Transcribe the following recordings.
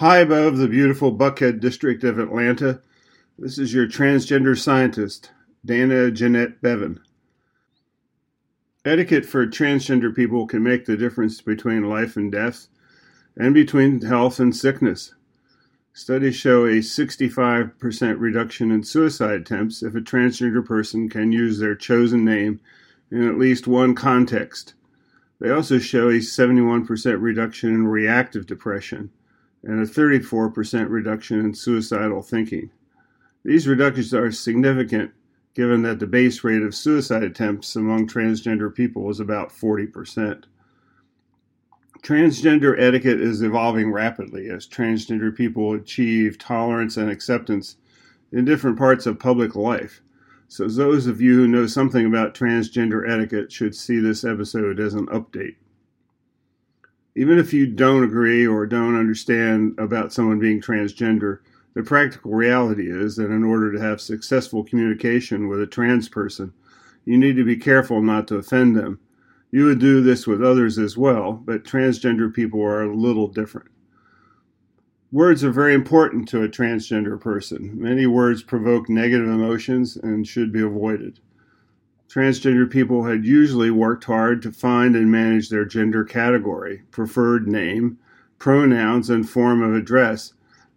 High above the beautiful Buckhead district of Atlanta, this is your transgender scientist, Dana Jeanette Bevan. Etiquette for transgender people can make the difference between life and death and between health and sickness. Studies show a 65% reduction in suicide attempts if a transgender person can use their chosen name in at least one context. They also show a 71% reduction in reactive depression and a 34% reduction in suicidal thinking. These reductions are significant given that the base rate of suicide attempts among transgender people is about 40%. Transgender etiquette is evolving rapidly as transgender people achieve tolerance and acceptance in different parts of public life. So, those of you who know something about transgender etiquette should see this episode as an update. Even if you don't agree or don't understand about someone being transgender, the practical reality is that in order to have successful communication with a trans person, you need to be careful not to offend them. You would do this with others as well, but transgender people are a little different. Words are very important to a transgender person. Many words provoke negative emotions and should be avoided. Transgender people had usually worked hard to find and manage their gender category, preferred name, pronouns, and form of address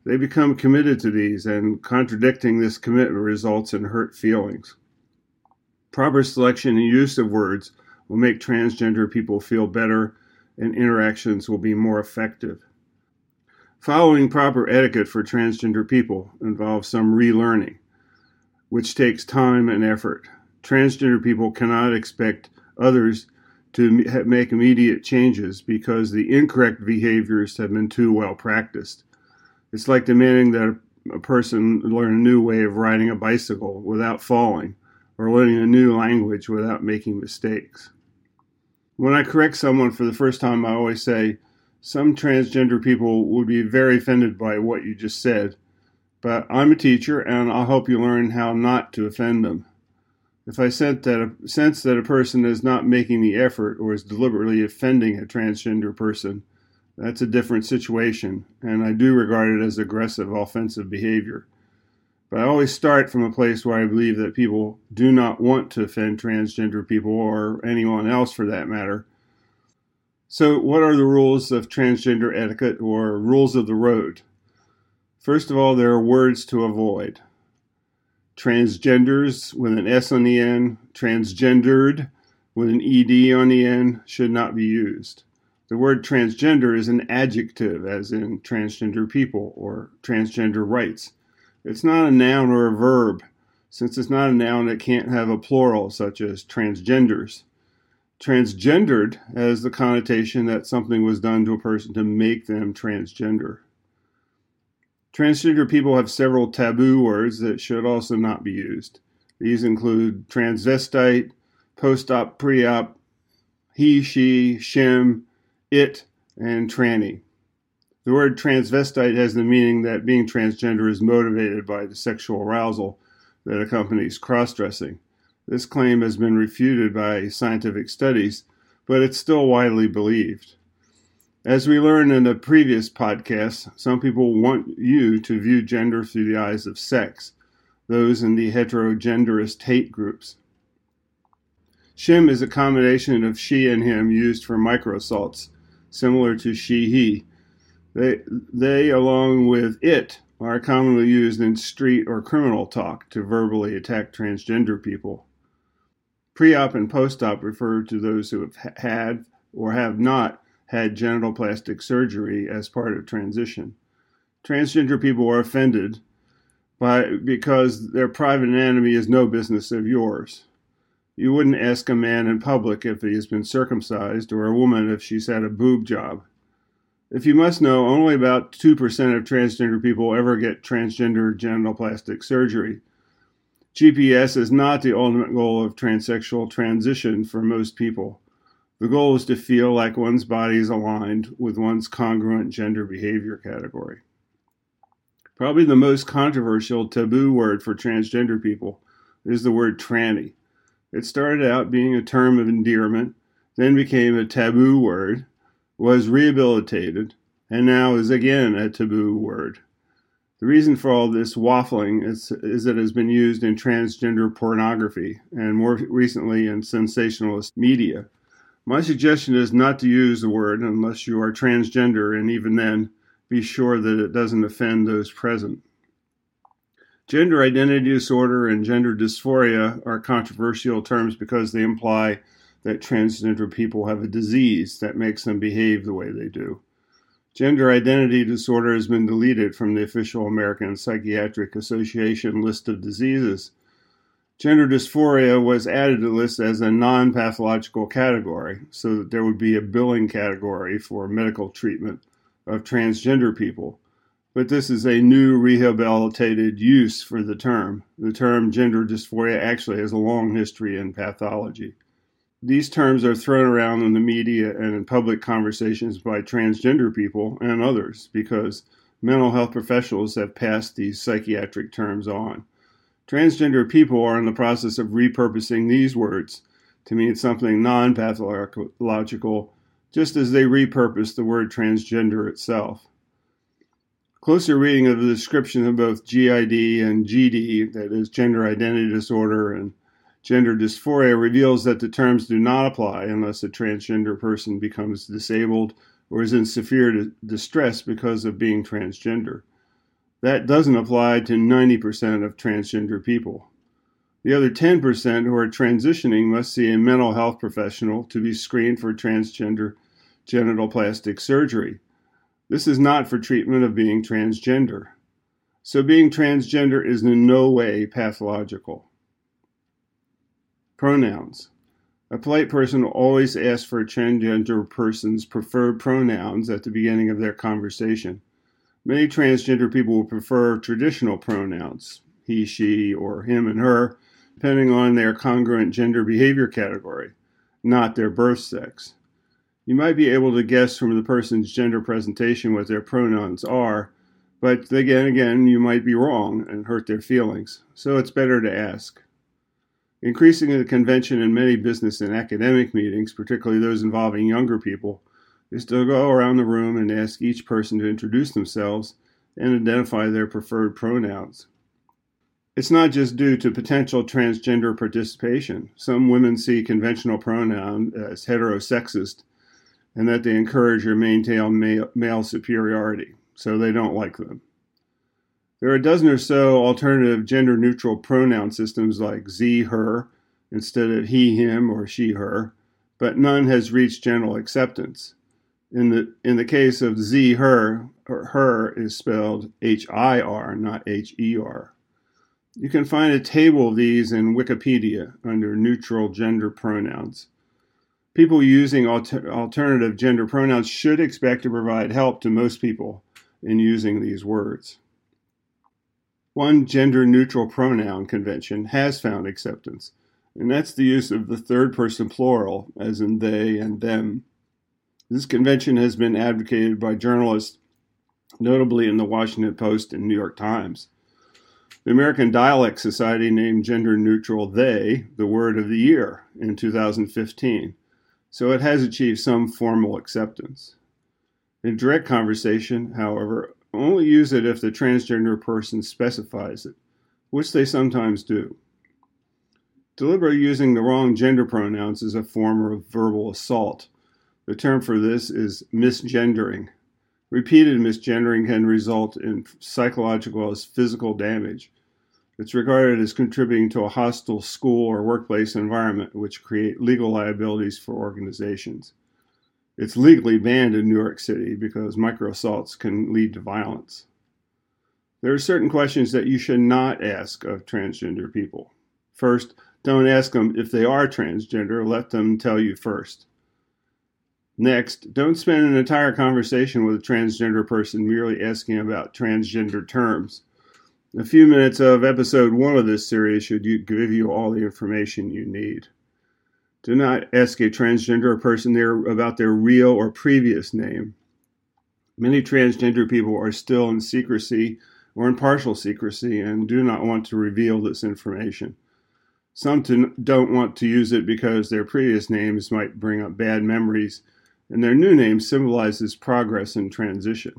they become committed to these, and contradicting this commitment results in hurt feelings. Proper selection and use of words will make transgender people feel better, and interactions will be more effective. Following proper etiquette for transgender people involves some relearning, which takes time and effort. Transgender people cannot expect others to make immediate changes because the incorrect behaviors have been too well practiced. It's like demanding that a person learn a new way of riding a bicycle without falling, or learning a new language without making mistakes. When I correct someone for the first time, I always say, Some transgender people would be very offended by what you just said, but I'm a teacher and I'll help you learn how not to offend them. If I sense that a, sense that a person is not making the effort or is deliberately offending a transgender person, that's a different situation, and I do regard it as aggressive offensive behavior. But I always start from a place where I believe that people do not want to offend transgender people or anyone else for that matter. So, what are the rules of transgender etiquette or rules of the road? First of all, there are words to avoid. Transgenders with an S on the end, transgendered with an ED on the end should not be used. The word transgender is an adjective, as in transgender people or transgender rights. It's not a noun or a verb. Since it's not a noun, it can't have a plural, such as transgenders. Transgendered has the connotation that something was done to a person to make them transgender. Transgender people have several taboo words that should also not be used. These include transvestite, post op, pre op, he, she, shim, it, and tranny. The word transvestite has the meaning that being transgender is motivated by the sexual arousal that accompanies cross dressing. This claim has been refuted by scientific studies, but it's still widely believed. As we learned in the previous podcast, some people want you to view gender through the eyes of sex, those in the heterogenderist hate groups. Shim is a combination of she and him used for microassaults similar to she, he. They, they, along with it, are commonly used in street or criminal talk to verbally attack transgender people. Pre op and post op refer to those who have had or have not had genital plastic surgery as part of transition. Transgender people are offended by because their private anatomy is no business of yours. You wouldn't ask a man in public if he has been circumcised, or a woman if she's had a boob job. If you must know, only about 2% of transgender people ever get transgender genital plastic surgery. GPS is not the ultimate goal of transsexual transition for most people. The goal is to feel like one's body is aligned with one's congruent gender behavior category. Probably the most controversial taboo word for transgender people is the word tranny. It started out being a term of endearment, then became a taboo word, was rehabilitated, and now is again a taboo word. The reason for all this waffling is, is that it has been used in transgender pornography and more recently in sensationalist media. My suggestion is not to use the word unless you are transgender, and even then, be sure that it doesn't offend those present. Gender identity disorder and gender dysphoria are controversial terms because they imply that transgender people have a disease that makes them behave the way they do. Gender identity disorder has been deleted from the official American Psychiatric Association list of diseases. Gender dysphoria was added to the list as a non pathological category so that there would be a billing category for medical treatment of transgender people. But this is a new rehabilitated use for the term. The term gender dysphoria actually has a long history in pathology these terms are thrown around in the media and in public conversations by transgender people and others because mental health professionals have passed these psychiatric terms on. Transgender people are in the process of repurposing these words to mean something non pathological, just as they repurpose the word transgender itself. Closer reading of the description of both GID and GD, that is, gender identity disorder, and gender dysphoria reveals that the terms do not apply unless a transgender person becomes disabled or is in severe distress because of being transgender. That doesn't apply to 90% of transgender people. The other 10% who are transitioning must see a mental health professional to be screened for transgender genital plastic surgery. This is not for treatment of being transgender. So, being transgender is in no way pathological. Pronouns. A polite person will always ask for a transgender person's preferred pronouns at the beginning of their conversation. Many transgender people will prefer traditional pronouns, he, she, or him and her, depending on their congruent gender behavior category, not their birth sex. You might be able to guess from the person's gender presentation what their pronouns are, but again, again, you might be wrong and hurt their feelings, so it's better to ask. Increasing the convention in many business and academic meetings, particularly those involving younger people, is to go around the room and ask each person to introduce themselves and identify their preferred pronouns. It's not just due to potential transgender participation. Some women see conventional pronoun as heterosexist and that they encourage or maintain male, superiority, so they don't like them. There are a dozen or so alternative gender neutral pronoun systems like ze, hir, instead of he, him, or she, her, but none has reached general acceptance. In the, in the case of ze, hir, hir is spelled H I R, not H E R. You can find a table of these in Wikipedia under neutral gender pronouns. People using alter- alternative gender pronouns should expect to provide help to most people in using these words. One gender neutral pronoun convention has found acceptance, and that's the use of the third person plural, as in they and them. This convention has been advocated by journalists, notably in the Washington Post and New York Times. The American Dialect Society named gender neutral they the word of the year in 2015, so it has achieved some formal acceptance. In direct conversation, however, only use it if the transgender person specifies it, which they sometimes do. Deliberately using the wrong gender pronouns is a form of verbal assault. The term for this is misgendering. Repeated misgendering can result in psychological as physical damage. It's regarded as contributing to a hostile school or workplace environment, which create legal liabilities for organizations. It's legally banned in New York City because microassaults can lead to violence. There are certain questions that you should not ask of transgender people. First, don't ask them if they are transgender, let them tell you first. Next, don't spend an entire conversation with a transgender person merely asking about transgender terms. A few minutes of episode one of this series should give you all the information you need. Do not ask a transgender person there about their real or previous name. Many transgender people are still in secrecy or in partial secrecy and do not want to reveal this information. Some don't want to use it because their previous names might bring up bad memories and their new name symbolizes progress and transition.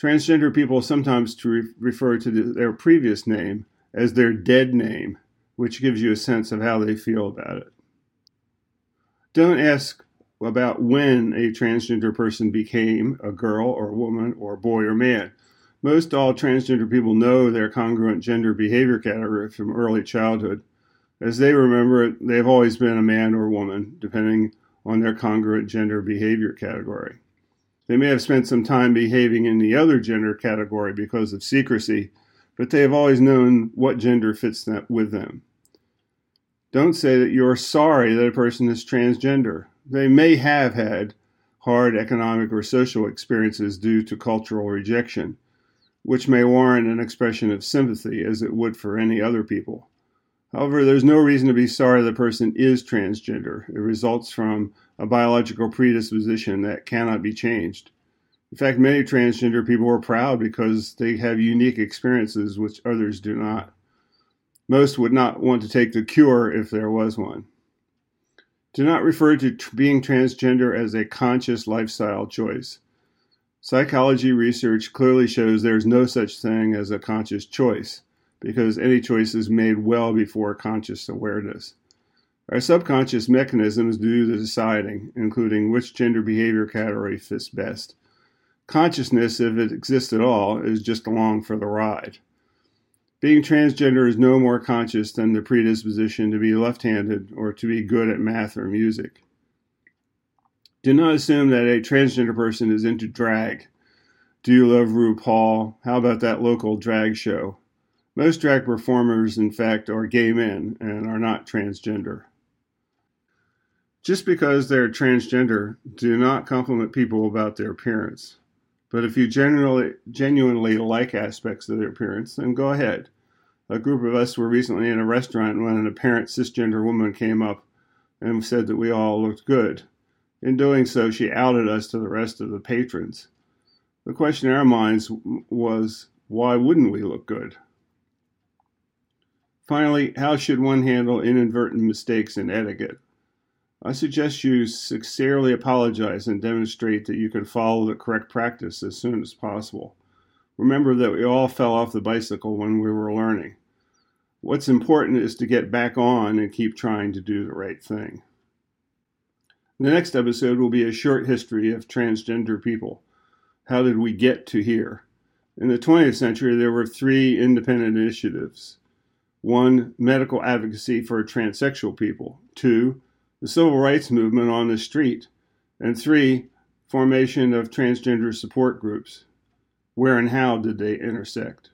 Transgender people sometimes to re- refer to the, their previous name as their dead name, which gives you a sense of how they feel about it. Don't ask about when a transgender person became a girl or woman or boy or man. Most all transgender people know their congruent gender behavior category from early childhood. As they remember it, they've always been a man or a woman, depending on their congruent gender behavior category. They may have spent some time behaving in the other gender category because of secrecy, but they have always known what gender fits with them. Don't say that you're sorry that a person is transgender. They may have had hard economic or social experiences due to cultural rejection, which may warrant an expression of sympathy as it would for any other people. However, there's no reason to be sorry the person is transgender. It results from a biological predisposition that cannot be changed. In fact, many transgender people are proud because they have unique experiences which others do not. Most would not want to take the cure if there was one. Do not refer to being transgender as a conscious lifestyle choice. Psychology research clearly shows there is no such thing as a conscious choice because any choice is made well before conscious awareness. Our subconscious mechanisms do the deciding, including which gender behavior category fits best. Consciousness, if it exists at all, is just along for the ride. Being transgender is no more conscious than the predisposition to be left handed or to be good at math or music. Do not assume that a transgender person is into drag. Do you love RuPaul? How about that local drag show? Most drag performers, in fact, are gay men and are not transgender. Just because they're transgender, do not compliment people about their appearance. But if you genuinely, genuinely like aspects of their appearance, then go ahead. A group of us were recently in a restaurant when an apparent cisgender woman came up and said that we all looked good. In doing so, she outed us to the rest of the patrons. The question in our minds was, why wouldn't we look good? Finally, how should one handle inadvertent mistakes in etiquette? I suggest you sincerely apologize and demonstrate that you can follow the correct practice as soon as possible. Remember that we all fell off the bicycle when we were learning. What's important is to get back on and keep trying to do the right thing. The next episode will be a short history of transgender people. How did we get to here? In the 20th century, there were three independent initiatives one, medical advocacy for transsexual people. Two, the civil rights movement on the street. And three, formation of transgender support groups. Where and how did they intersect?